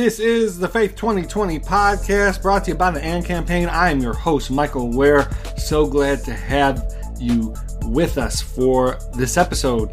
This is the Faith 2020 podcast brought to you by the AND campaign. I am your host, Michael Wear. So glad to have you with us for this episode.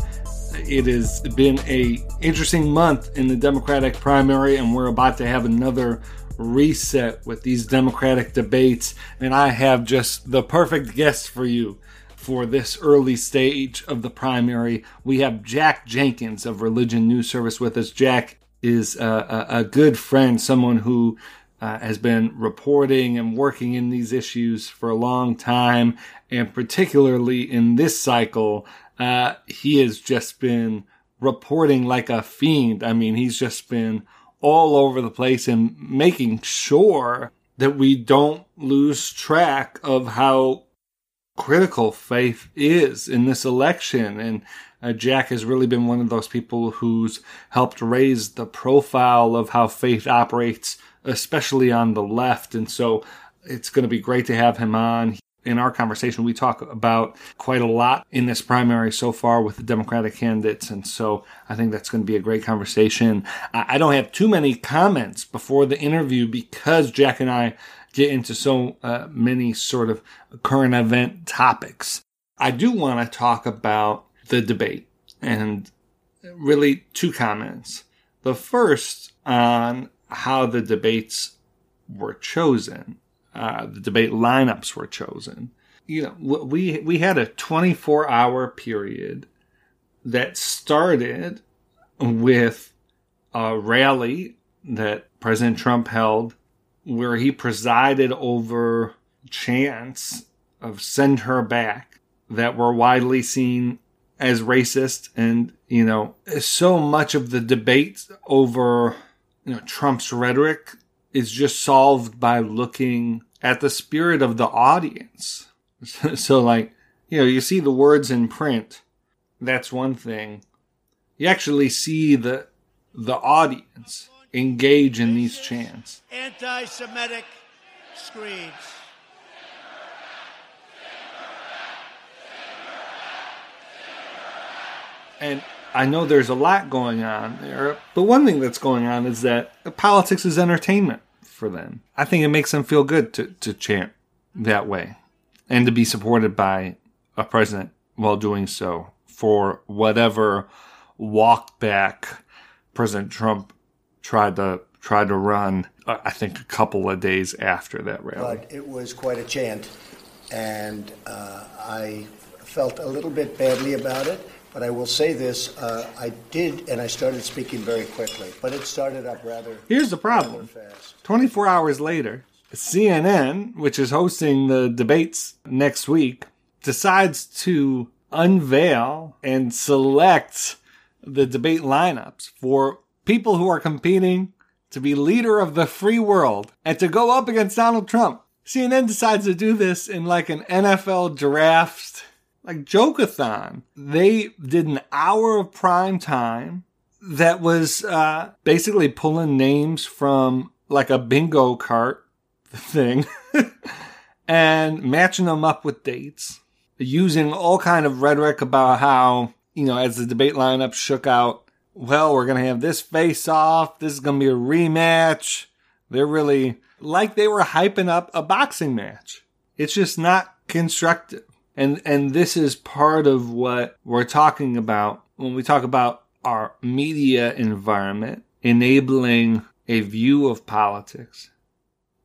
It has been a interesting month in the Democratic primary, and we're about to have another reset with these Democratic debates. And I have just the perfect guest for you for this early stage of the primary. We have Jack Jenkins of Religion News Service with us. Jack is a, a, a good friend, someone who uh, has been reporting and working in these issues for a long time, and particularly in this cycle, uh, he has just been reporting like a fiend. I mean, he's just been all over the place and making sure that we don't lose track of how critical faith is in this election. And uh, Jack has really been one of those people who's helped raise the profile of how faith operates, especially on the left. And so it's going to be great to have him on. In our conversation, we talk about quite a lot in this primary so far with the Democratic candidates. And so I think that's going to be a great conversation. I don't have too many comments before the interview because Jack and I get into so uh, many sort of current event topics. I do want to talk about the debate and really two comments. The first on how the debates were chosen, uh, the debate lineups were chosen. You know, we we had a 24 hour period that started with a rally that President Trump held where he presided over chants of send her back that were widely seen as racist and you know so much of the debate over you know Trump's rhetoric is just solved by looking at the spirit of the audience. So like you know you see the words in print. That's one thing. You actually see the the audience engage in these chants. Anti-semitic screeds And I know there's a lot going on there, but one thing that's going on is that politics is entertainment for them. I think it makes them feel good to, to chant that way and to be supported by a president while doing so for whatever walk back President Trump tried to tried to run. Uh, I think a couple of days after that rally. But it was quite a chant, and uh, I felt a little bit badly about it. But I will say this: uh, I did, and I started speaking very quickly, but it started up rather. Here's the problem: 24 hours later, CNN, which is hosting the debates next week, decides to unveil and select the debate lineups for people who are competing to be leader of the free world and to go up against Donald Trump. CNN decides to do this in like an NFL draft like Jokeathon. They did an hour of prime time that was uh, basically pulling names from like a bingo cart thing and matching them up with dates, using all kind of rhetoric about how you know as the debate lineup shook out. Well, we're gonna have this face off. This is gonna be a rematch. They're really like they were hyping up a boxing match. It's just not constructive. And and this is part of what we're talking about when we talk about our media environment enabling a view of politics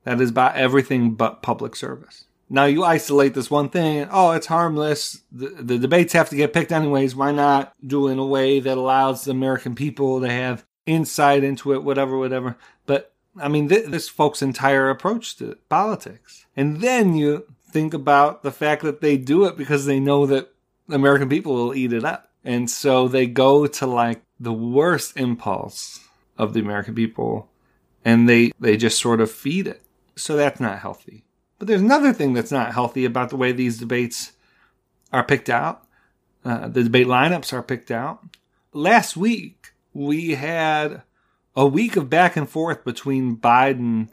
that is about everything but public service. Now you isolate this one thing, oh, it's harmless. The, the debates have to get picked anyways. Why not do it in a way that allows the American people to have insight into it, whatever, whatever. But I mean, th- this folks' entire approach to politics. And then you think about the fact that they do it because they know that American people will eat it up. And so they go to like the worst impulse of the American people and they, they just sort of feed it. So that's not healthy. But there's another thing that's not healthy about the way these debates are picked out. Uh, the debate lineups are picked out. Last week, we had a week of back and forth between Biden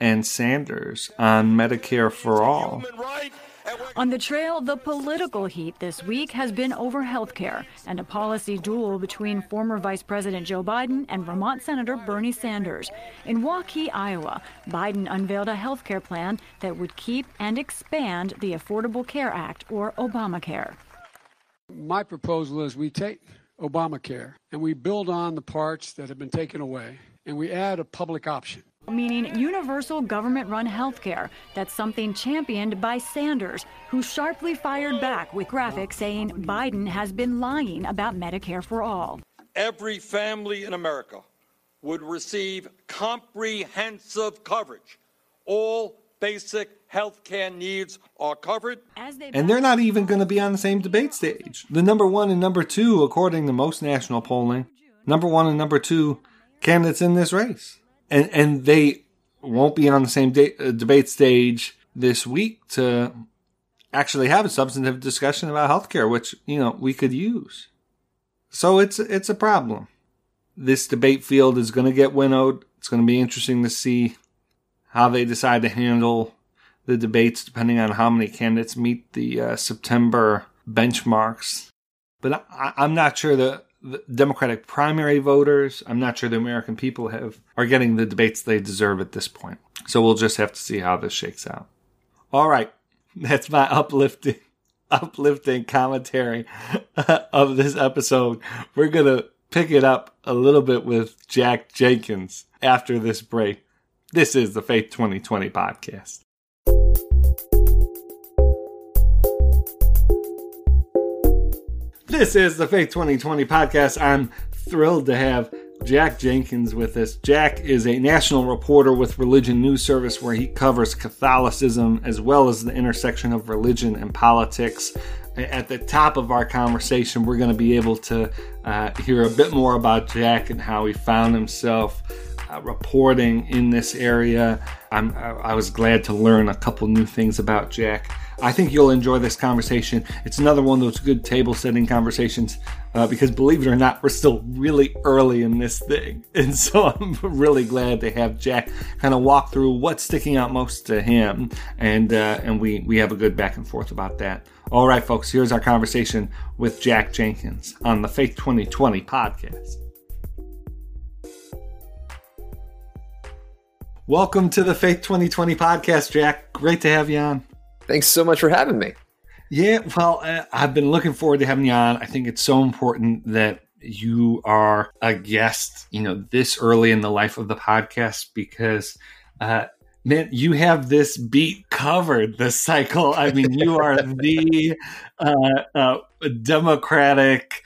and Sanders on Medicare for all. On the trail, the political heat this week has been over health care and a policy duel between former Vice President Joe Biden and Vermont Senator Bernie Sanders. In Waukee, Iowa, Biden unveiled a health care plan that would keep and expand the Affordable Care Act, or Obamacare. My proposal is we take Obamacare and we build on the parts that have been taken away and we add a public option meaning universal government run health care. That's something championed by Sanders, who sharply fired back with graphics saying Biden has been lying about Medicare for all. Every family in America would receive comprehensive coverage. All basic health care needs are covered. and they're not even going to be on the same debate stage. The number one and number two, according to most national polling, number one and number two candidates in this race and and they won't be on the same de- uh, debate stage this week to actually have a substantive discussion about healthcare, which you know we could use. So it's it's a problem. This debate field is going to get winnowed. It's going to be interesting to see how they decide to handle the debates, depending on how many candidates meet the uh, September benchmarks. But I, I'm not sure that Democratic primary voters. I'm not sure the American people have are getting the debates they deserve at this point. So we'll just have to see how this shakes out. All right, that's my uplifting uplifting commentary uh, of this episode. We're gonna pick it up a little bit with Jack Jenkins after this break. This is the Faith 2020 podcast. This is the Faith 2020 podcast. I'm thrilled to have Jack Jenkins with us. Jack is a national reporter with Religion News Service where he covers Catholicism as well as the intersection of religion and politics. At the top of our conversation, we're going to be able to uh, hear a bit more about Jack and how he found himself uh, reporting in this area. I'm, I was glad to learn a couple new things about Jack. I think you'll enjoy this conversation. It's another one of those good table setting conversations uh, because, believe it or not, we're still really early in this thing. And so I'm really glad to have Jack kind of walk through what's sticking out most to him. And, uh, and we, we have a good back and forth about that. All right, folks, here's our conversation with Jack Jenkins on the Faith 2020 podcast. Welcome to the Faith 2020 podcast, Jack. Great to have you on. Thanks so much for having me. Yeah, well, uh, I've been looking forward to having you on. I think it's so important that you are a guest, you know, this early in the life of the podcast because, uh, man, you have this beat covered this cycle. I mean, you are the uh, uh, Democratic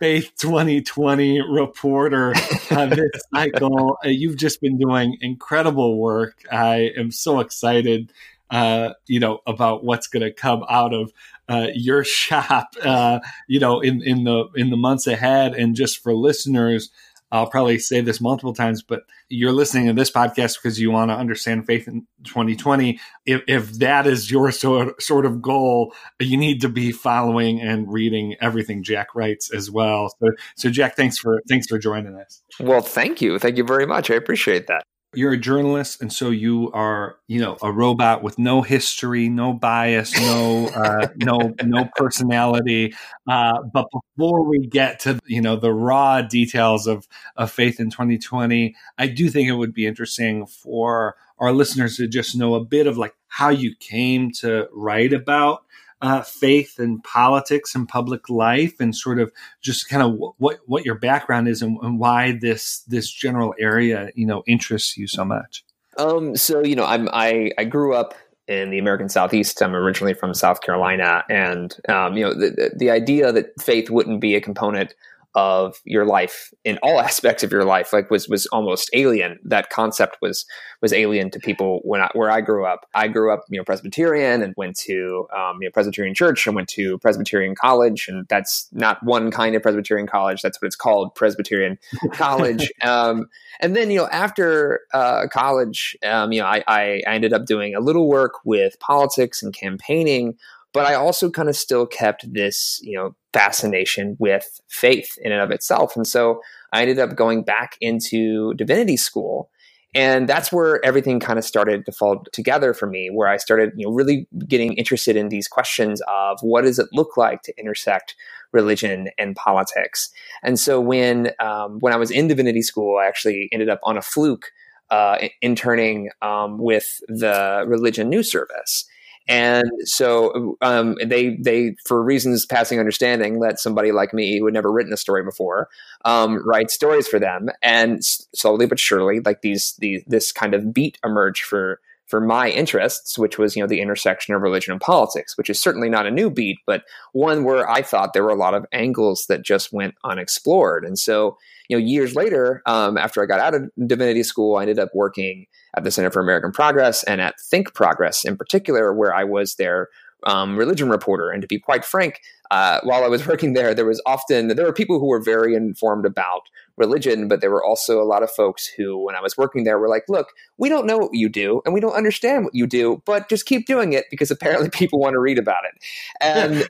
Faith 2020 reporter on this cycle. Uh, you've just been doing incredible work. I am so excited uh, you know, about what's going to come out of uh, your shop, uh, you know, in, in the in the months ahead. And just for listeners, I'll probably say this multiple times, but you're listening to this podcast because you want to understand faith in 2020. If, if that is your sort sort of goal, you need to be following and reading everything Jack writes as well. So, so Jack, thanks for thanks for joining us. Well, thank you, thank you very much. I appreciate that you're a journalist and so you are you know a robot with no history no bias no uh, no no personality. Uh, but before we get to you know the raw details of of faith in 2020 i do think it would be interesting for our listeners to just know a bit of like how you came to write about uh, faith and politics and public life, and sort of just kind of what what your background is and, and why this this general area you know interests you so much. Um, so you know, I'm I I grew up in the American Southeast. I'm originally from South Carolina, and um, you know, the the idea that faith wouldn't be a component of your life in all aspects of your life like was was almost alien. That concept was was alien to people when I, where I grew up. I grew up you know Presbyterian and went to um, you know Presbyterian church and went to Presbyterian college and that's not one kind of Presbyterian college. That's what it's called Presbyterian college. Um, and then you know after uh, college um, you know I, I ended up doing a little work with politics and campaigning but I also kind of still kept this, you know, fascination with faith in and of itself. And so I ended up going back into divinity school. And that's where everything kind of started to fall together for me, where I started, you know, really getting interested in these questions of what does it look like to intersect religion and politics. And so when um, when I was in divinity school, I actually ended up on a fluke uh, interning um, with the Religion News Service. And so um, they they for reasons passing understanding let somebody like me who had never written a story before um, write stories for them, and slowly but surely, like these the this kind of beat emerged for for my interests, which was you know the intersection of religion and politics, which is certainly not a new beat, but one where I thought there were a lot of angles that just went unexplored. And so you know years later, um, after I got out of divinity school, I ended up working at the Center for American Progress and at Think Progress in particular, where I was their um, religion reporter. And to be quite frank, uh, while I was working there, there was often there were people who were very informed about religion, but there were also a lot of folks who, when I was working there, were like, "Look, we don't know what you do, and we don't understand what you do, but just keep doing it because apparently people want to read about it." And,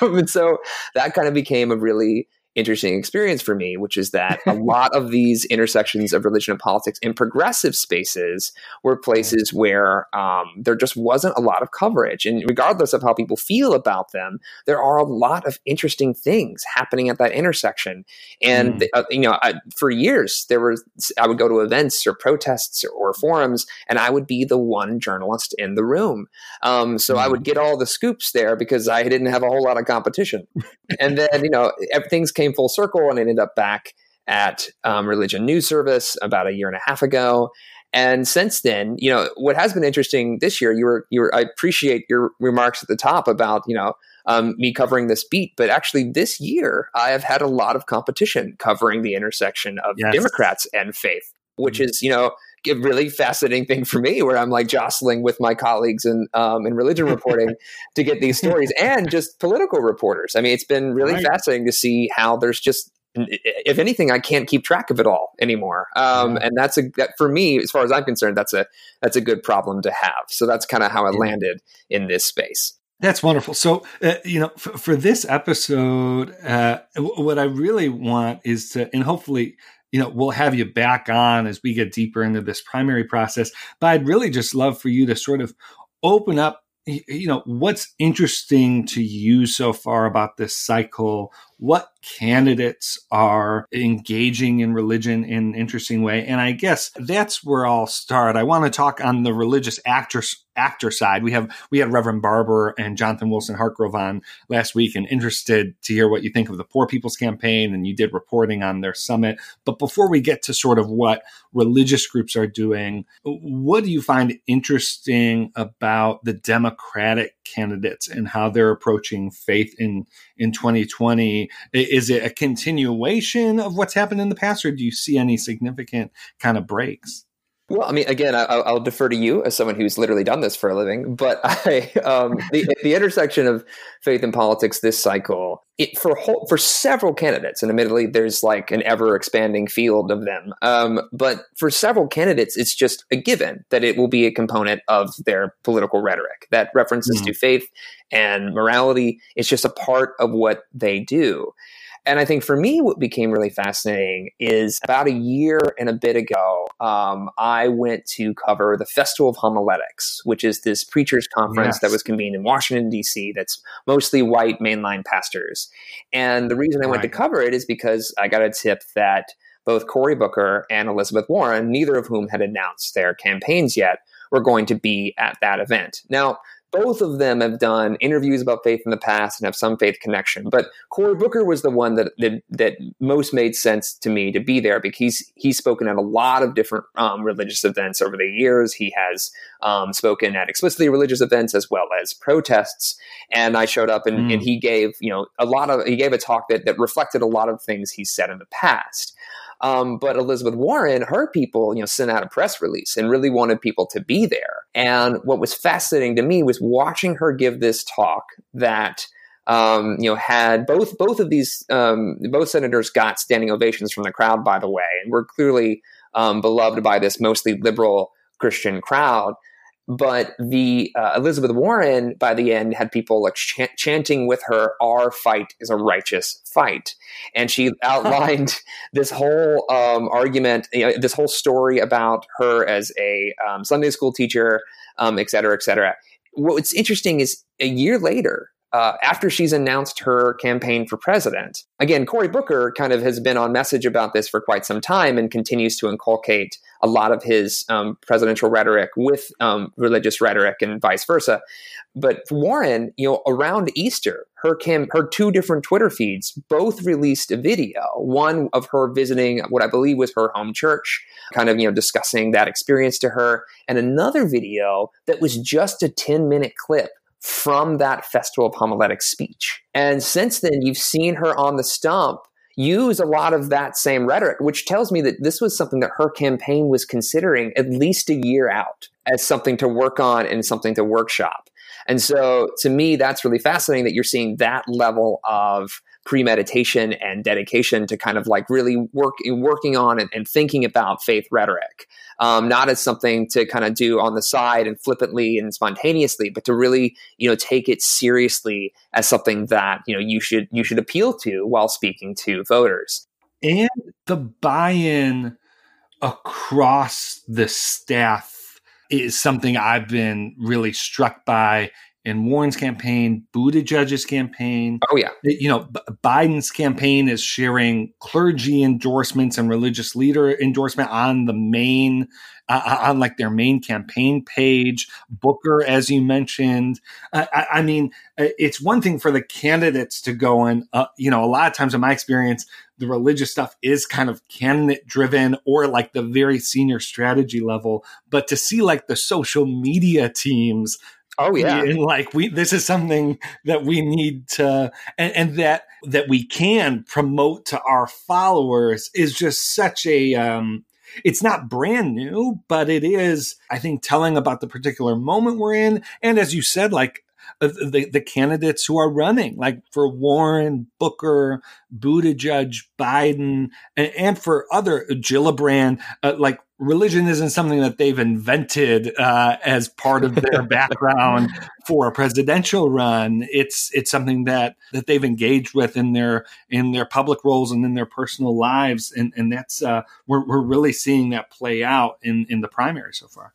and so that kind of became a really interesting experience for me, which is that a lot of these intersections of religion and politics in progressive spaces were places where um, there just wasn't a lot of coverage. And regardless of how people feel about them, there are a lot of interesting things happening at that intersection. And, mm. uh, you know, I, for years, there was, I would go to events or protests or, or, forums, and I would be the one journalist in the room. Um, so mm. I would get all the scoops there because I didn't have a whole lot of competition. and then, you know, everything's came full circle and ended up back at um, Religion News Service about a year and a half ago. And since then, you know, what has been interesting this year, you were, you were, I appreciate your remarks at the top about, you know, um, me covering this beat, but actually this year I have had a lot of competition covering the intersection of yes. Democrats and faith, which mm-hmm. is, you know, a really fascinating thing for me where I'm like jostling with my colleagues in um, in religion reporting to get these stories and just political reporters. I mean, it's been really right. fascinating to see how there's just if anything, I can't keep track of it all anymore. Um. And that's a that for me, as far as I'm concerned, that's a that's a good problem to have. So that's kind of how I landed in this space. That's wonderful. So, uh, you know, for, for this episode, uh, what I really want is to, and hopefully you know, we'll have you back on as we get deeper into this primary process. But I'd really just love for you to sort of open up, you know, what's interesting to you so far about this cycle? What candidates are engaging in religion in an interesting way? And I guess that's where I'll start. I want to talk on the religious actors actor side. We have we had Reverend Barber and Jonathan Wilson Hartgrove on last week, and interested to hear what you think of the Poor People's Campaign, and you did reporting on their summit. But before we get to sort of what religious groups are doing, what do you find interesting about the Democratic candidates and how they're approaching faith in in 2020? Is it a continuation of what's happened in the past, or do you see any significant kind of breaks? Well, I mean, again, I, will defer to you as someone who's literally done this for a living. But I, um, the, the intersection of faith and politics this cycle, it, for whole, for several candidates, and admittedly, there's like an ever expanding field of them. Um, but for several candidates, it's just a given that it will be a component of their political rhetoric that references mm. to faith and morality. It's just a part of what they do. And I think for me, what became really fascinating is about a year and a bit ago, um, I went to cover the Festival of Homiletics, which is this preachers conference yes. that was convened in Washington, D.C., that's mostly white mainline pastors. And the reason I went right. to cover it is because I got a tip that both Cory Booker and Elizabeth Warren, neither of whom had announced their campaigns yet, were going to be at that event. Now, both of them have done interviews about faith in the past and have some faith connection. But Cory Booker was the one that that, that most made sense to me to be there because he's, he's spoken at a lot of different um, religious events over the years. He has um, spoken at explicitly religious events as well as protests. And I showed up and, mm. and he gave you know a lot of he gave a talk that that reflected a lot of things he said in the past. Um, but Elizabeth Warren, her people, you know, sent out a press release and really wanted people to be there. And what was fascinating to me was watching her give this talk that um, you know, had both both of these um, both senators got standing ovations from the crowd, by the way, and were clearly um, beloved by this mostly liberal Christian crowd. But the uh, Elizabeth Warren, by the end, had people like ch- chanting with her, "Our fight is a righteous fight," and she outlined this whole um, argument, you know, this whole story about her as a um, Sunday school teacher, um, et cetera, et cetera. What's interesting is a year later, uh, after she's announced her campaign for president. Again, Cory Booker kind of has been on message about this for quite some time and continues to inculcate a lot of his um, presidential rhetoric with um, religious rhetoric and vice versa. But Warren, you know, around Easter, her cam- her two different Twitter feeds both released a video. One of her visiting what I believe was her home church, kind of you know discussing that experience to her, and another video that was just a ten minute clip from that Festival of Homiletic speech. And since then, you've seen her on the stump use a lot of that same rhetoric, which tells me that this was something that her campaign was considering at least a year out as something to work on and something to workshop. And so to me, that's really fascinating that you're seeing that level of premeditation and dedication to kind of like really work, working on and, and thinking about faith rhetoric um, not as something to kind of do on the side and flippantly and spontaneously, but to really you know take it seriously as something that you know you should you should appeal to while speaking to voters. And the buy-in across the staff is something I've been really struck by in Warren's campaign, Buttigieg's campaign. Oh yeah, you know Biden's campaign is sharing clergy endorsements and religious leader endorsement on the main uh, uh on like their main campaign page. Booker, as you mentioned, uh, I, I, mean, uh, it's one thing for the candidates to go and uh, you know a lot of times in my experience. The religious stuff is kind of candidate driven or like the very senior strategy level. But to see like the social media teams Oh yeah, and like we, this is something that we need to, and, and, that that we can promote to our followers is just such a. Um, it's not brand new, but it is, I think, telling about the particular moment we're in, and as you said, like the, the candidates who are running, like for Warren, Booker, Buttigieg, Biden, and, and for other Gillibrand, uh, like religion isn't something that they've invented uh, as part of their background for a presidential run. It's it's something that that they've engaged with in their in their public roles and in their personal lives, and and that's uh, we're we're really seeing that play out in in the primary so far.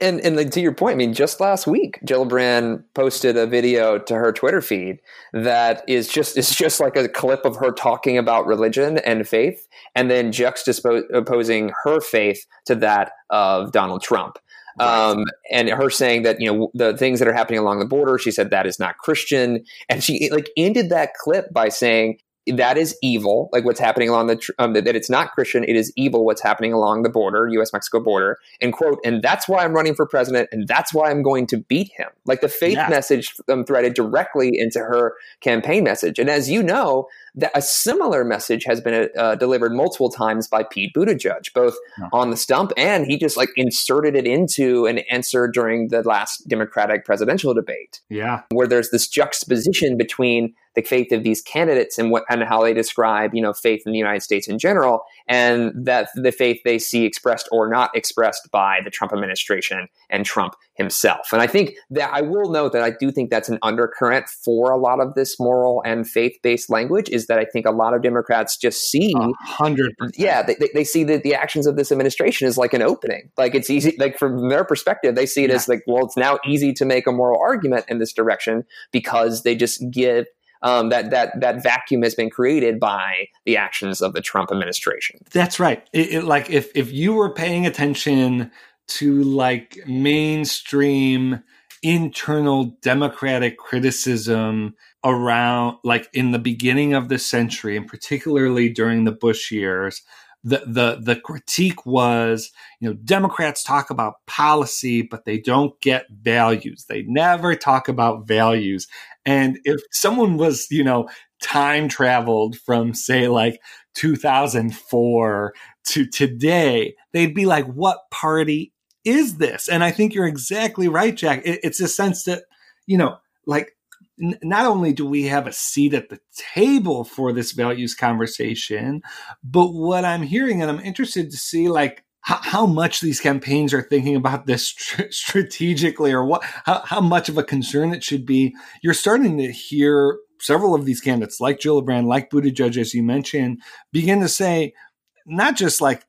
And and to your point, I mean, just last week, Gillibrand posted a video to her Twitter feed that is just is just like a clip of her talking about religion and faith, and then juxtaposing her faith to that of Donald Trump. Um, and her saying that you know the things that are happening along the border, she said that is not Christian, and she like ended that clip by saying that is evil, like what's happening along the, um, that it's not Christian, it is evil what's happening along the border, US Mexico border, and quote, and that's why I'm running for president, and that's why I'm going to beat him. Like the faith yeah. message um, threaded directly into her campaign message. And as you know, that a similar message has been uh, delivered multiple times by Pete Buttigieg, both no. on the stump and he just like inserted it into an answer during the last Democratic presidential debate. Yeah. Where there's this juxtaposition between the faith of these candidates and what and how they describe, you know, faith in the United States in general, and that the faith they see expressed or not expressed by the Trump administration and Trump himself. And I think that I will note that I do think that's an undercurrent for a lot of this moral and faith based language is that I think a lot of Democrats just see 100%. Yeah, they, they see that the actions of this administration is like an opening. Like it's easy, like from their perspective, they see it yeah. as like, well, it's now easy to make a moral argument in this direction because they just give um, that that that vacuum has been created by the actions of the Trump administration. That's right. It, it, like if if you were paying attention to like mainstream internal democratic criticism around like in the beginning of the century and particularly during the bush years the the the critique was you know democrats talk about policy but they don't get values. They never talk about values. And if someone was you know time traveled from say like 2004 to today they'd be like what party is this and i think you're exactly right jack it, it's a sense that you know like n- not only do we have a seat at the table for this values conversation, but what I'm hearing, and I'm interested to see like how, how much these campaigns are thinking about this tr- strategically, or what how, how much of a concern it should be. You're starting to hear several of these candidates, like Gillibrand, like Buttigieg, as you mentioned, begin to say not just like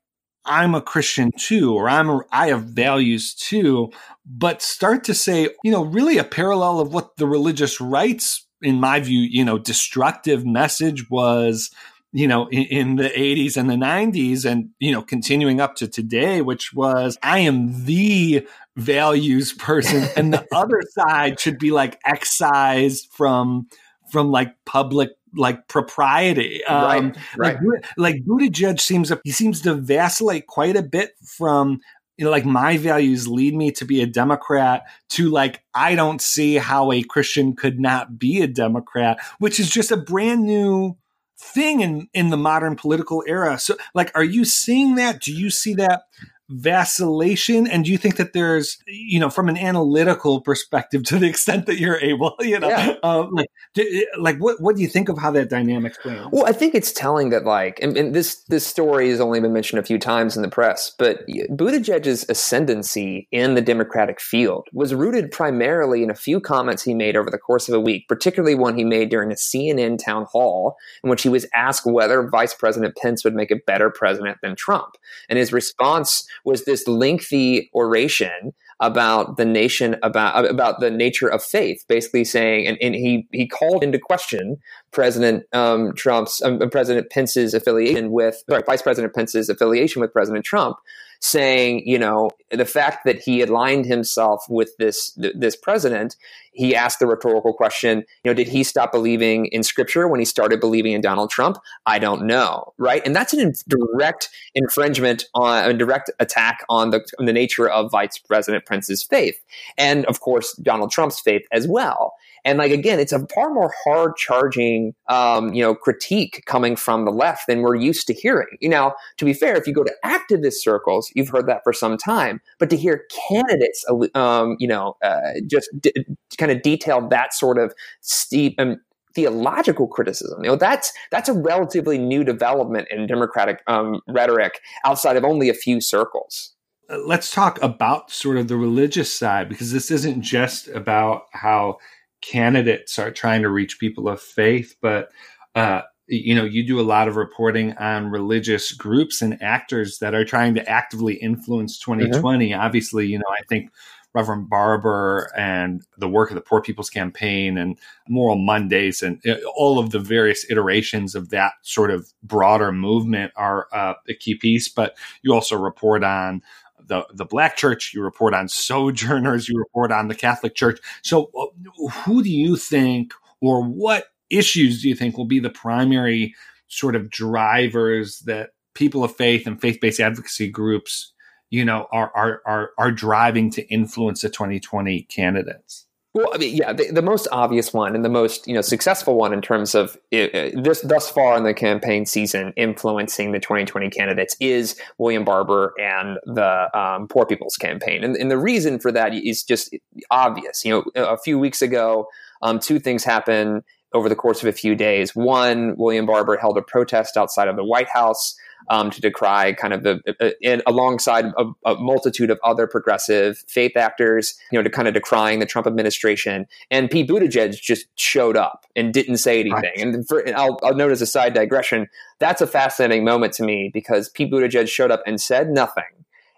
I'm a Christian too, or I'm a, I have values too, but start to say, you know, really a parallel of what the religious rights, in my view, you know, destructive message was, you know, in, in, the 80s and the 90s, and you know, continuing up to today, which was, I am the values person, and the other side should be like excised from from like public like propriety. Um, right, right. Like, like Buttigieg seems he seems to vacillate quite a bit from you know like my values lead me to be a Democrat to like I don't see how a Christian could not be a Democrat, which is just a brand new thing in in the modern political era. So like, are you seeing that? Do you see that? Vacillation and do you think that there's you know from an analytical perspective to the extent that you're able you know yeah. uh, like do, like what what do you think of how that dynamic's playing well i think it's telling that like and, and, this this story has only been mentioned a few times in the press but buttigieg's ascendancy in the democratic field was rooted primarily in a few comments he made over the course of a week particularly one he made during a cnn town hall in which he was asked whether vice president pence would make a better president than trump and his response was this lengthy oration about the nation about about the nature of faith basically saying and, and he he called into question president um, trump's um, president pence's affiliation with sorry, vice president pence's affiliation with president trump saying, you know, the fact that he aligned himself with this this president, he asked the rhetorical question, you know, did he stop believing in scripture when he started believing in Donald Trump? I don't know, right? And that's a direct infringement on a direct attack on the on the nature of Vice President Pence's faith, and of course Donald Trump's faith as well. And like again, it's a far more hard charging, um, you know, critique coming from the left than we're used to hearing. You know, to be fair, if you go to activist circles, you've heard that for some time. But to hear candidates, um, you know, uh, just d- kind of detail that sort of steep um, theological criticism. You know, that's that's a relatively new development in Democratic um, rhetoric outside of only a few circles. Uh, let's talk about sort of the religious side because this isn't just about how candidates are trying to reach people of faith, but uh, you know, you do a lot of reporting on religious groups and actors that are trying to actively influence 2020. Mm-hmm. Obviously, you know, I think Reverend Barber and the work of the Poor People's Campaign and Moral Mondays and all of the various iterations of that sort of broader movement are uh, a key piece. But you also report on the the black church, you report on sojourners, you report on the Catholic Church. So, uh, who do you think, or what issues do you think will be the primary sort of drivers that people of faith and faith based advocacy groups, you know, are are are are driving to influence the 2020 candidates? Well, I mean, yeah, the, the, most obvious one and the most you know successful one in terms of uh, this thus far in the campaign season influencing the 2020 candidates is William Barber and the um, Poor People's Campaign, and, and, the reason for that is just obvious. You know, a few weeks ago, um, two things happened over the course of a few days. One, William Barber held a protest outside of the White House um, to decry kind of the uh, in, alongside a, a, multitude of other progressive faith actors, you know, to kind of decrying the Trump administration. And Pete Buttigieg just showed up and didn't say anything. Right. And, for, and I'll, I'll note as a side digression, that's a fascinating moment to me because Pete Buttigieg showed up and said nothing.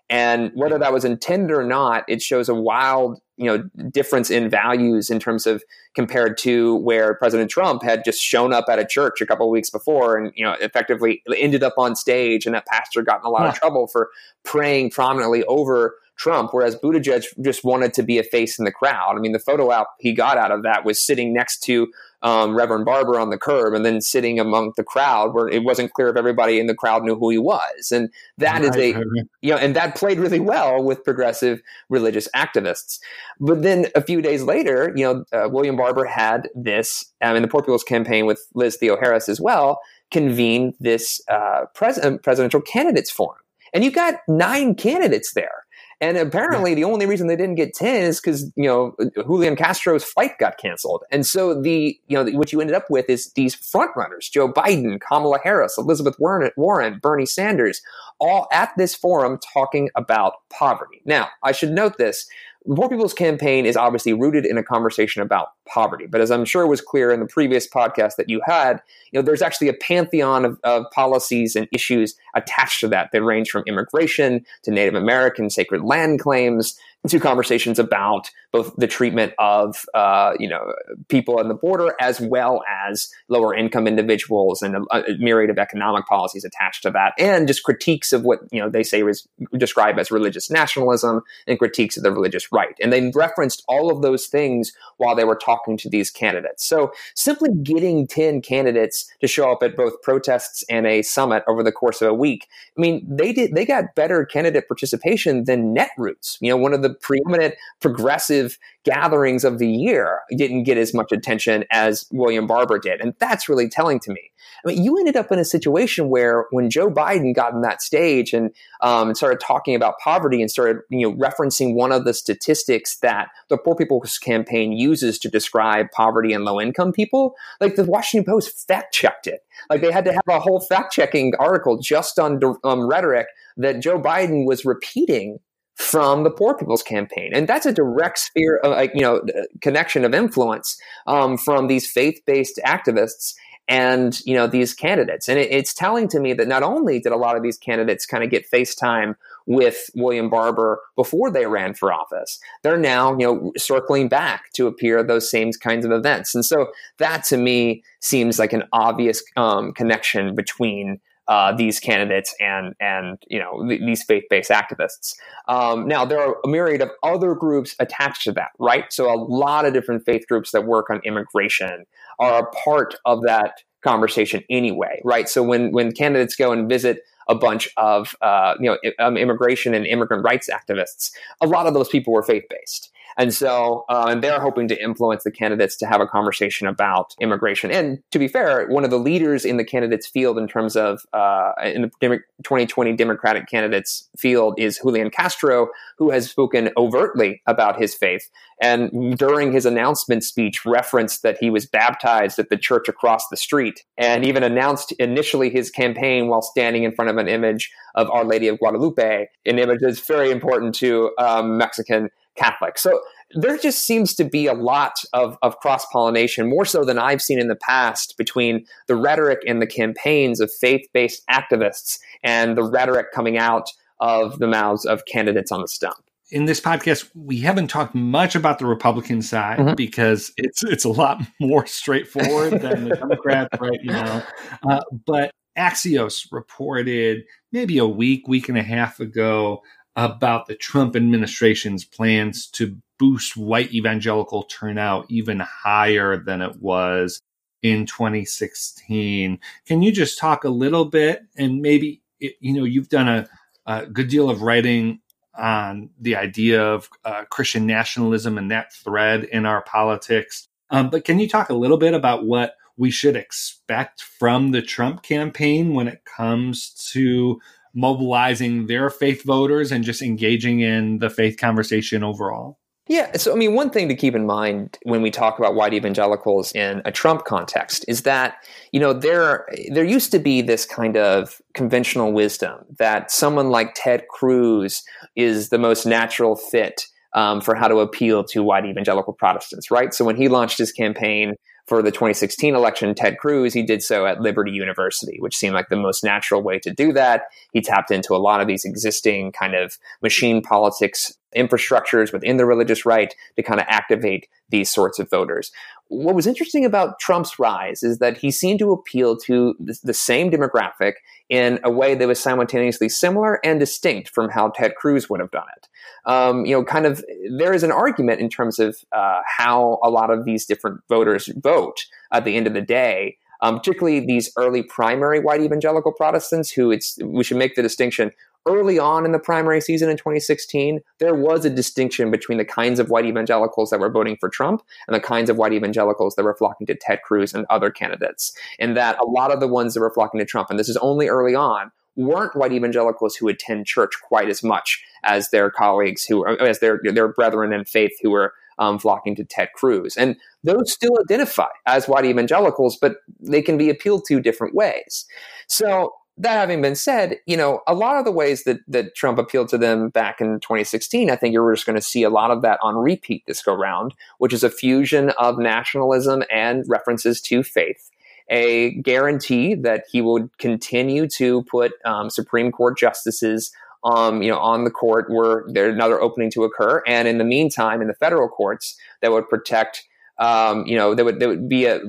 And whether that was intended or not, it shows a wild, you know, difference in values in terms of compared to where President Trump had just shown up at a church a couple of weeks before and, you know, effectively ended up on stage and that pastor got in a lot yeah. of trouble for praying prominently over Trump, whereas Buttigieg just wanted to be a face in the crowd. I mean, the photo out he got out of that was sitting next to um, Reverend Barber on the curb and then sitting among the crowd where it wasn't clear if everybody in the crowd knew who he was. And that is a, you know, and that played really well with progressive religious activists. But then a few days later, you know, uh, William Barber had this, um, in the Poor People's Campaign with Liz Theoharis as well, convened this uh, pres- presidential candidates forum. And you got nine candidates there. And apparently, the only reason they didn't get ten is because you know Julian Castro's flight got canceled. And so the you know what you ended up with is these front runners: Joe Biden, Kamala Harris, Elizabeth Warren, Warren, Bernie Sanders, all at this forum talking about poverty. Now, I should note this: Poor People's Campaign is obviously rooted in a conversation about poverty. But as I'm sure was clear in the previous podcast that you had, you know, there's actually a pantheon of, of policies and issues attached to that that range from immigration to Native American sacred land claims to conversations about both the treatment of uh, you know people on the border as well as lower income individuals and a, a, myriad of economic policies attached to that, and just critiques of what you know they say was described as religious nationalism and critiques of the religious right. And they referenced all of those things while they were talking to these candidates. So simply getting ten candidates to show up at both protests and a summit over the course of a week, I mean, they did they got better candidate participation than Netroots. You know, one of the preeminent progressive gatherings of the year didn't get as much attention as William Barber did. And that's really telling to me. I mean, you ended up in a situation where when Joe Biden got on that stage and, um, started talking about poverty and started, you know, referencing one of the statistics that the Poor People's Campaign uses to describe poverty and low income people, like the Washington Post fact checked it. Like they had to have a whole fact checking article just on um, rhetoric that Joe Biden was repeating from the Poor People's Campaign, and that's a direct sphere, of, like you know, connection of influence um, from these faith-based activists and you know these candidates. And it, it's telling to me that not only did a lot of these candidates kind of get FaceTime with William Barber before they ran for office, they're now you know circling back to appear at those same kinds of events. And so that to me seems like an obvious um, connection between uh, these candidates and and you know th- these faith based activists. Um, now there are a myriad of other groups attached to that, right? So a lot of different faith groups that work on immigration are a part of that conversation anyway, right? So when when candidates go and visit a bunch of uh, you know um, immigration and immigrant rights activists, a lot of those people were faith based. And so, uh, and they're hoping to influence the candidates to have a conversation about immigration. And to be fair, one of the leaders in the candidates field in terms of uh, in the 2020 Democratic candidates field is Julian Castro, who has spoken overtly about his faith. And during his announcement speech, referenced that he was baptized at the church across the street, and even announced initially his campaign while standing in front of an image of Our Lady of Guadalupe, an image that's very important to um, Mexican Catholic. So there just seems to be a lot of, of cross pollination, more so than I've seen in the past, between the rhetoric and the campaigns of faith based activists and the rhetoric coming out of the mouths of candidates on the stump. In this podcast, we haven't talked much about the Republican side mm-hmm. because it's it's a lot more straightforward than the Democrats, right? You know, uh, but Axios reported maybe a week, week and a half ago about the Trump administration's plans to boost white evangelical turnout even higher than it was in 2016. Can you just talk a little bit and maybe, you know, you've done a, a good deal of writing on the idea of uh, Christian nationalism and that thread in our politics. Um, but can you talk a little bit about what we should expect from the Trump campaign when it comes to mobilizing their faith voters and just engaging in the faith conversation overall? Yeah. So, I mean, one thing to keep in mind when we talk about white evangelicals in a Trump context is that, you know, there, there used to be this kind of conventional wisdom that someone like Ted Cruz is the most natural fit um, for how to appeal to white evangelical Protestants, right? So when he launched his campaign for the 2016 election, Ted Cruz, he did so at Liberty University, which seemed like the most natural way to do that. He tapped into a lot of these existing kind of machine politics infrastructures within the religious right to kind of activate these sorts of voters. What was interesting about Trump's rise is that he seemed to appeal to the same demographic in a way that was simultaneously similar and distinct from how Ted Cruz would have done it. Um, you know, kind of, there is an argument in terms of uh, how a lot of these different voters vote at the end of the day. Um, particularly these early primary white evangelical Protestants, who it's we should make the distinction early on in the primary season in 2016, there was a distinction between the kinds of white evangelicals that were voting for Trump and the kinds of white evangelicals that were flocking to Ted Cruz and other candidates. And that a lot of the ones that were flocking to Trump, and this is only early on, weren't white evangelicals who attend church quite as much as their colleagues who, as their their brethren in faith who were um, flocking to Ted Cruz. And those still identify as white evangelicals, but they can be appealed to different ways. So that having been said, you know, a lot of the ways that, that Trump appealed to them back in 2016, I think you're just going to see a lot of that on repeat this go round, which is a fusion of nationalism and references to faith. A guarantee that he would continue to put um, Supreme Court justices um, you know, on the court were there another opening to occur, and in the meantime, in the federal courts, that would protect, um, you know, there would there would be a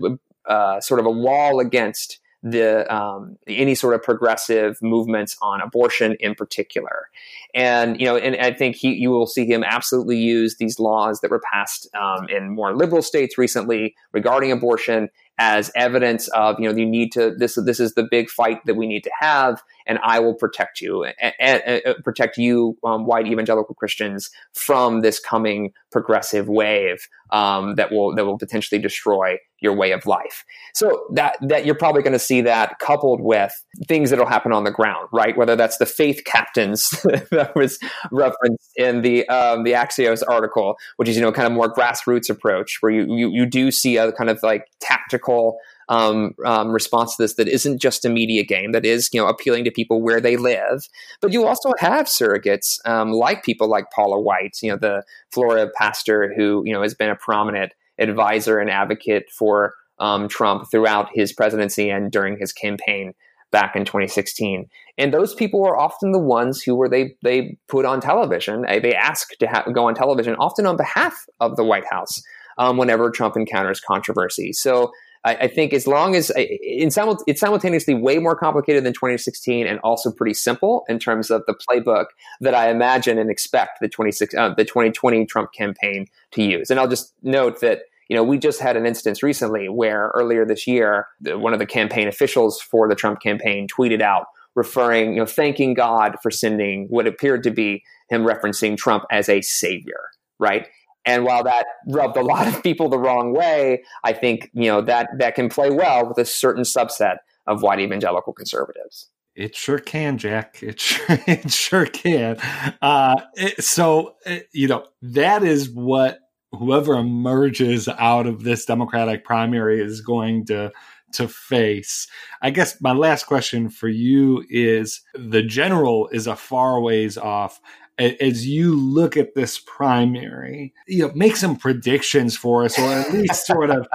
uh, sort of a wall against the um, any sort of progressive movements on abortion in particular. And you know, and I think he, you will see him absolutely use these laws that were passed um, in more liberal states recently regarding abortion as evidence of you know you need to this this is the big fight that we need to have and I will protect you and, and, and protect you um, white evangelical Christians from this coming progressive wave um, that will that will potentially destroy your way of life. So that that you're probably going to see that coupled with things that'll happen on the ground, right? Whether that's the faith captains that was referenced in the um, the Axios article, which is you know kind of more grassroots approach, where you you, you do see a kind of like tactical um, um, response to this that isn't just a media game, that is, you know, appealing to people where they live. But you also have surrogates um, like people like Paula White, you know, the Florida pastor who, you know, has been a prominent advisor and advocate for um, Trump throughout his presidency and during his campaign back in 2016. And those people are often the ones who were they they put on television. They ask to ha- go on television, often on behalf of the White House, um, whenever Trump encounters controversy. So I, I think as long as in simul- it's simultaneously way more complicated than 2016 and also pretty simple in terms of the playbook that I imagine and expect the 26 uh, the 2020 Trump campaign to use. And I'll just note that you know, we just had an instance recently where earlier this year, the, one of the campaign officials for the Trump campaign tweeted out referring, you know, thanking God for sending what appeared to be him referencing Trump as a savior, right? And while that rubbed a lot of people the wrong way, I think you know that that can play well with a certain subset of white evangelical conservatives. It sure can, Jack. It sure, it sure can. Uh, it, so it, you know that is what whoever emerges out of this Democratic primary is going to to face. I guess my last question for you is the general is a far ways off as you look at this primary, you know, make some predictions for us, or at least sort of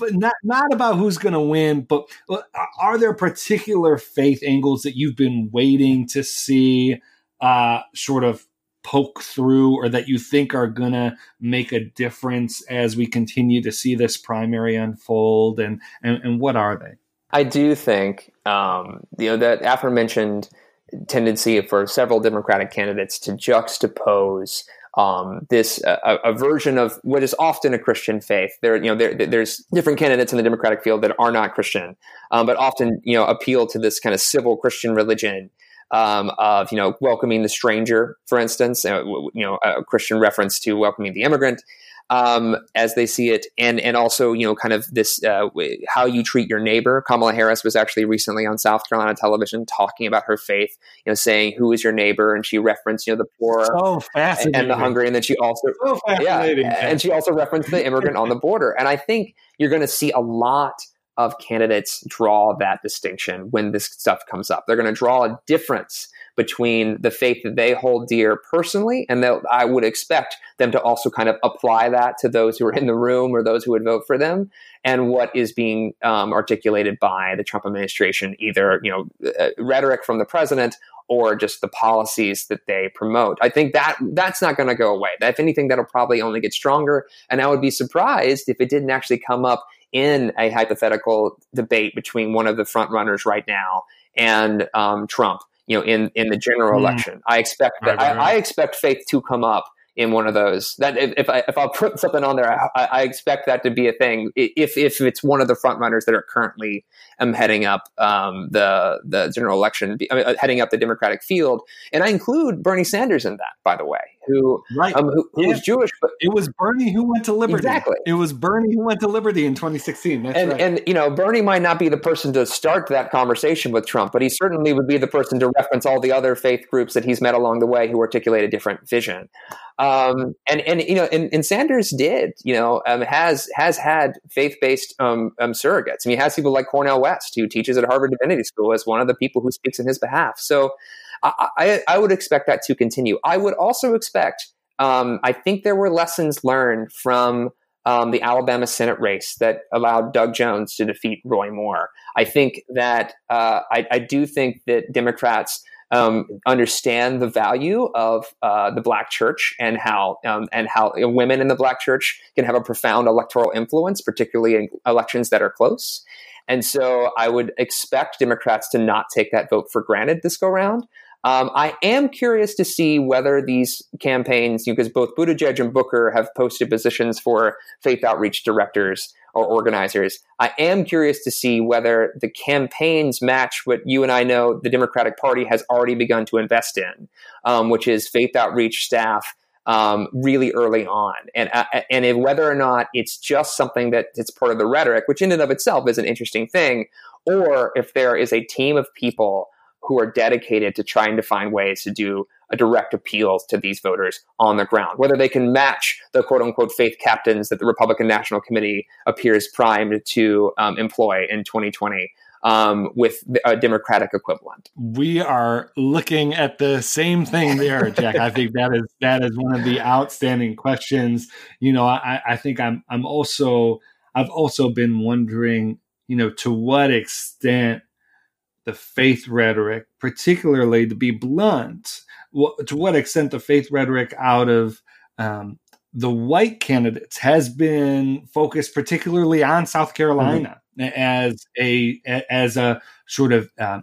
not not about who's going to win, but are there particular faith angles that you've been waiting to see uh, sort of poke through, or that you think are going to make a difference as we continue to see this primary unfold, and and, and what are they? I do think um, you know that aforementioned tendency for several Democratic candidates to juxtapose um, this uh, a version of what is often a Christian faith. There, you know, there, there's different candidates in the Democratic field that are not Christian, um, but often you know appeal to this kind of civil Christian religion um, of you know welcoming the stranger, for instance, uh, you know a Christian reference to welcoming the immigrant um, as they see it, and and also you know kind of this uh, how you treat your neighbor. Kamala Harris was actually recently on South Carolina television talking about her faith, you know, saying who is your neighbor, and she referenced you know the poor so and the hungry, and then she also so yeah, and she also referenced the immigrant on the border, and I think you're going to see a lot of candidates draw that distinction when this stuff comes up. They're going to draw a difference between the faith that they hold dear personally, and that I would expect them to also kind of apply that to those who are in the room or those who would vote for them, and what is being um, articulated by the Trump administration, either you know uh, rhetoric from the president or just the policies that they promote. I think that that's not going to go away. If anything, that'll probably only get stronger. And I would be surprised if it didn't actually come up in a hypothetical debate between one of the front runners right now and um, Trump. You know, in in the general mm. election, I expect that, right, right, right. I, I expect faith to come up in one of those. That if, if I if I'll put something on there, I, I, expect that to be a thing. If if it's one of the front runners that are currently um, heading up um, the the general election, I mean, uh, heading up the Democratic field, and I include Bernie Sanders in that, by the way, who right. um, who, who yeah. was Jewish, but it was Bernie who went to Liberty. Exactly, it was Bernie who went to Liberty in 2016. That's and right. and you know Bernie might not be the person to start that conversation with Trump, but he certainly would be the person to reference all the other faith groups that he's met along the way who articulate a different vision. Um, and and you know, and, and Sanders did, you know, um, has has had faith based um, um, surrogates. I mean, he has people like Cornel West, who teaches at Harvard Divinity School, as one of the people who speaks in his behalf. So, I, I, I would expect that to continue. I would also expect. Um, I think there were lessons learned from um, the Alabama Senate race that allowed Doug Jones to defeat Roy Moore. I think that uh, I, I do think that Democrats um, understand the value of uh, the Black Church and how um, and how women in the Black Church can have a profound electoral influence, particularly in elections that are close. And so, I would expect Democrats to not take that vote for granted this go round. Um, I am curious to see whether these campaigns, because both Buttigieg and Booker have posted positions for faith outreach directors or organizers. I am curious to see whether the campaigns match what you and I know the Democratic Party has already begun to invest in, um, which is faith outreach staff. Um, really early on, and uh, and if, whether or not it's just something that it's part of the rhetoric, which in and of itself is an interesting thing, or if there is a team of people who are dedicated to trying to find ways to do a direct appeals to these voters on the ground. Whether they can match the quote unquote faith captains that the Republican National Committee appears primed to um, employ in 2020. Um, with a Democratic equivalent, we are looking at the same thing there, Jack. I think that is that is one of the outstanding questions. You know, I, I think I'm I'm also I've also been wondering, you know, to what extent the faith rhetoric, particularly to be blunt, to what extent the faith rhetoric out of um, the white candidates has been focused particularly on South Carolina mm-hmm. as a as a sort of uh,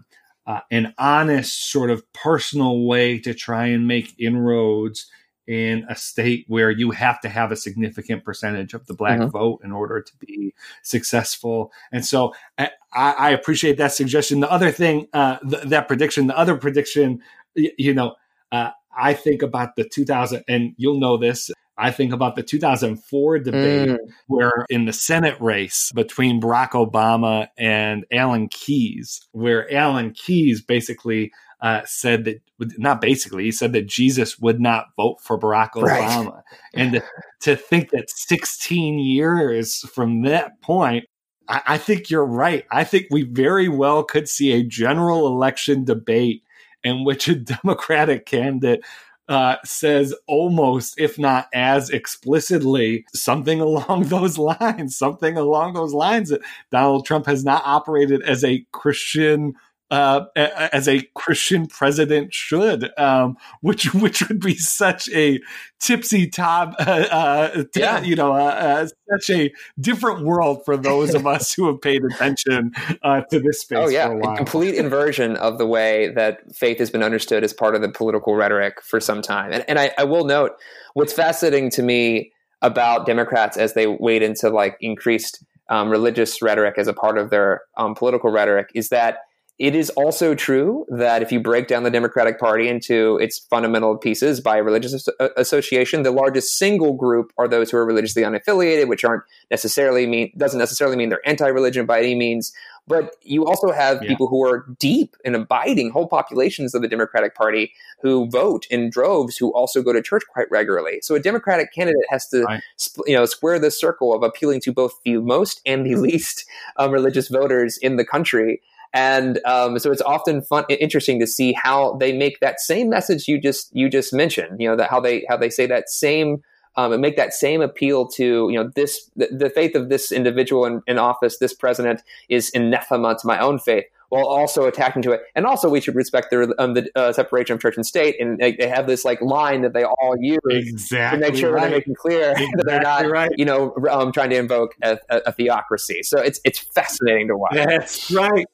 uh, an honest sort of personal way to try and make inroads in a state where you have to have a significant percentage of the black mm-hmm. vote in order to be successful. And so I, I appreciate that suggestion. The other thing, uh, th- that prediction, the other prediction, y- you know, uh, I think about the 2000, and you'll know this. I think about the 2004 debate mm. where in the Senate race between Barack Obama and Alan Keyes, where Alan Keyes basically uh, said that not basically he said that Jesus would not vote for Barack Obama, right. and to, to, think that 16 years from that point, I, I think you're right. I think we very well could see a general election debate in which a Democratic candidate uh, says almost, if not as explicitly, something along those lines, something along those lines that Donald Trump has not operated as a Christian uh, as a Christian president should, um, which which would be such a tipsy top, uh, uh, yeah. you know, uh, uh, such a different world for those of us who have paid attention uh, to this space. Oh yeah, a, a complete inversion of the way that faith has been understood as part of the political rhetoric for some time. And, and I, I will note what's fascinating to me about Democrats as they wade into like increased um, religious rhetoric as a part of their um, political rhetoric is that it is also true that if you break down the Democratic Party into its fundamental pieces by religious association, the largest single group are those who are religiously unaffiliated, which aren't necessarily mean doesn't necessarily mean they're anti-religion by any means. But you also have yeah. people who are deep and abiding whole populations of the Democratic Party who vote in droves, who also go to church quite regularly. So a Democratic candidate has to, right. you know, square the circle of appealing to both the most and the least um, religious voters in the country and um, so it's often fun, interesting to see how they make that same message you just you just mentioned. You know that how they how they say that same um, and make that same appeal to you know this the, the faith of this individual in, in, office, this president is anathema to my own faith, while also attacking to it. And also, we should respect their um, the uh, separation of church and state, and they, they, have this like line that they all use exactly to make sure right. they're making clear exactly that they're not, right. you know, um, trying to invoke a, a, a theocracy. So it's it's fascinating to watch. That's right.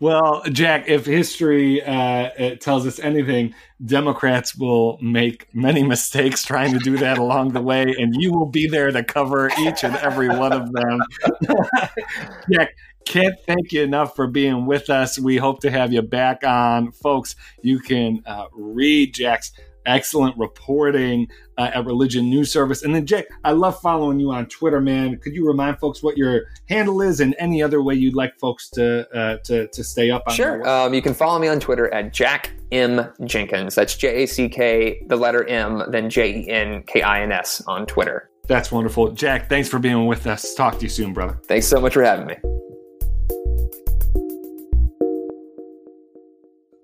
Well, Jack, if history uh, tells us anything, Democrats will make many mistakes trying to do that along the way, and you will be there to cover each and every one of them. Jack, can't thank you enough for being with us. We hope to have you back on. Folks, you can uh, read Jack's excellent reporting uh, at Religion News Service. And then, Jack, I love following you on Twitter, man. Could you remind folks what your handle is and any other way you'd like folks to uh, to, to stay up on? Sure. Um, you can follow me on Twitter at Jack M Jenkins. That's J A C K, the letter M, then J E N K I N S on Twitter. That's wonderful. Jack, thanks for being with us. Talk to you soon, brother. Thanks so much for having me.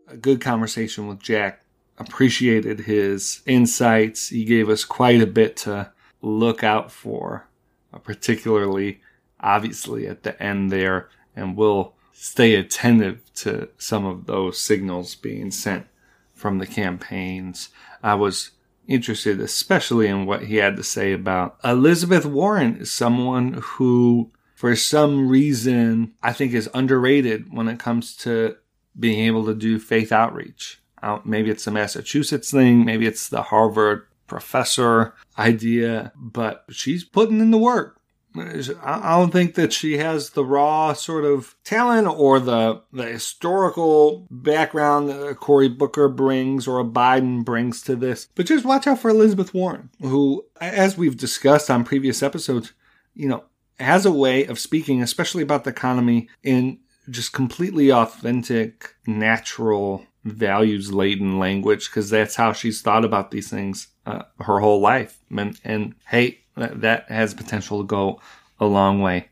A good conversation with Jack appreciated his insights. He gave us quite a bit to look out for, uh, particularly obviously at the end there, and we'll stay attentive to some of those signals being sent from the campaigns. I was interested especially in what he had to say about Elizabeth Warren is someone who for some reason I think is underrated when it comes to being able to do faith outreach. Maybe it's a Massachusetts thing, maybe it's the Harvard professor idea, but she's putting in the work. I don't think that she has the raw sort of talent or the the historical background that Cory Booker brings or a Biden brings to this. But just watch out for Elizabeth Warren, who, as we've discussed on previous episodes, you know, has a way of speaking, especially about the economy, in just completely authentic, natural, values laden language because that's how she's thought about these things uh, her whole life. And, and hey, that has potential to go a long way.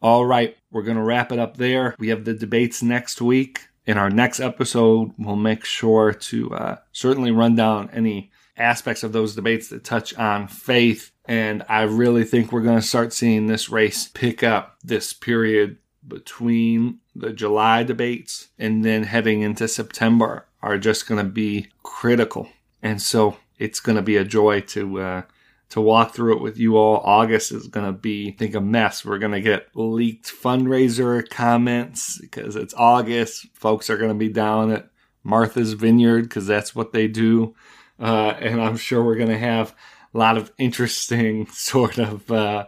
All right, we're going to wrap it up there. We have the debates next week. In our next episode, we'll make sure to uh, certainly run down any aspects of those debates that touch on faith. And I really think we're going to start seeing this race pick up this period between the July debates and then heading into September are just going to be critical. And so it's going to be a joy to uh, to walk through it with you all. August is going to be, I think, a mess. We're going to get leaked fundraiser comments because it's August. Folks are going to be down at Martha's Vineyard because that's what they do. Uh, and I'm sure we're going to have a lot of interesting sort of uh,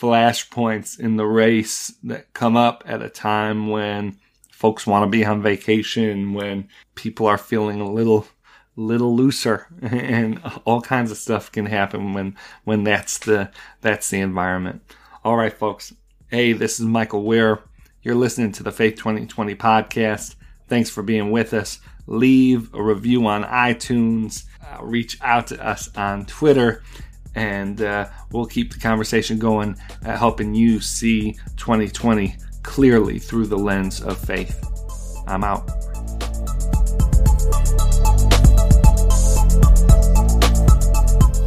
flashpoints in the race that come up at a time when folks want to be on vacation, when people are feeling a little little looser and all kinds of stuff can happen when when that's the that's the environment. All right folks. Hey, this is Michael Wear. You're listening to the Faith 2020 podcast. Thanks for being with us. Leave a review on iTunes. Uh, reach out to us on Twitter and uh, we'll keep the conversation going, uh, helping you see 2020 clearly through the lens of faith. I'm out.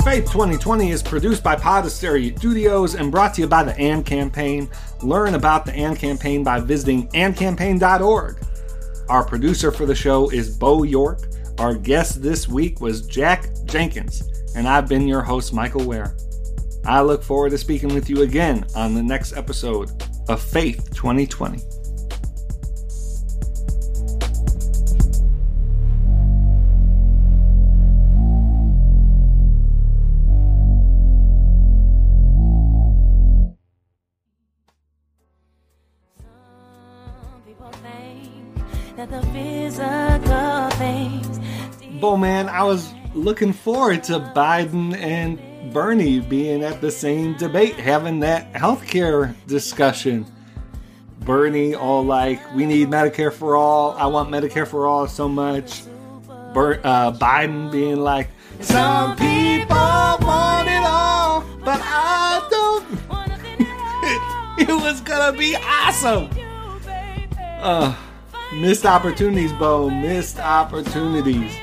Faith 2020 is produced by Podastery Studios and brought to you by the AND Campaign. Learn about the AND Campaign by visiting andcampaign.org. Our producer for the show is Bo York. Our guest this week was Jack Jenkins and I've been your host, Michael Wear. I look forward to speaking with you again on the next episode of Faith 2020. Bo man, I was looking forward to Biden and Bernie being at the same debate, having that healthcare discussion. Bernie all like, we need Medicare for all. I want Medicare for all so much. Ber- uh, Biden being like, some people want it all, but I don't. it was gonna be awesome. Uh, missed opportunities, Bo. Missed opportunities.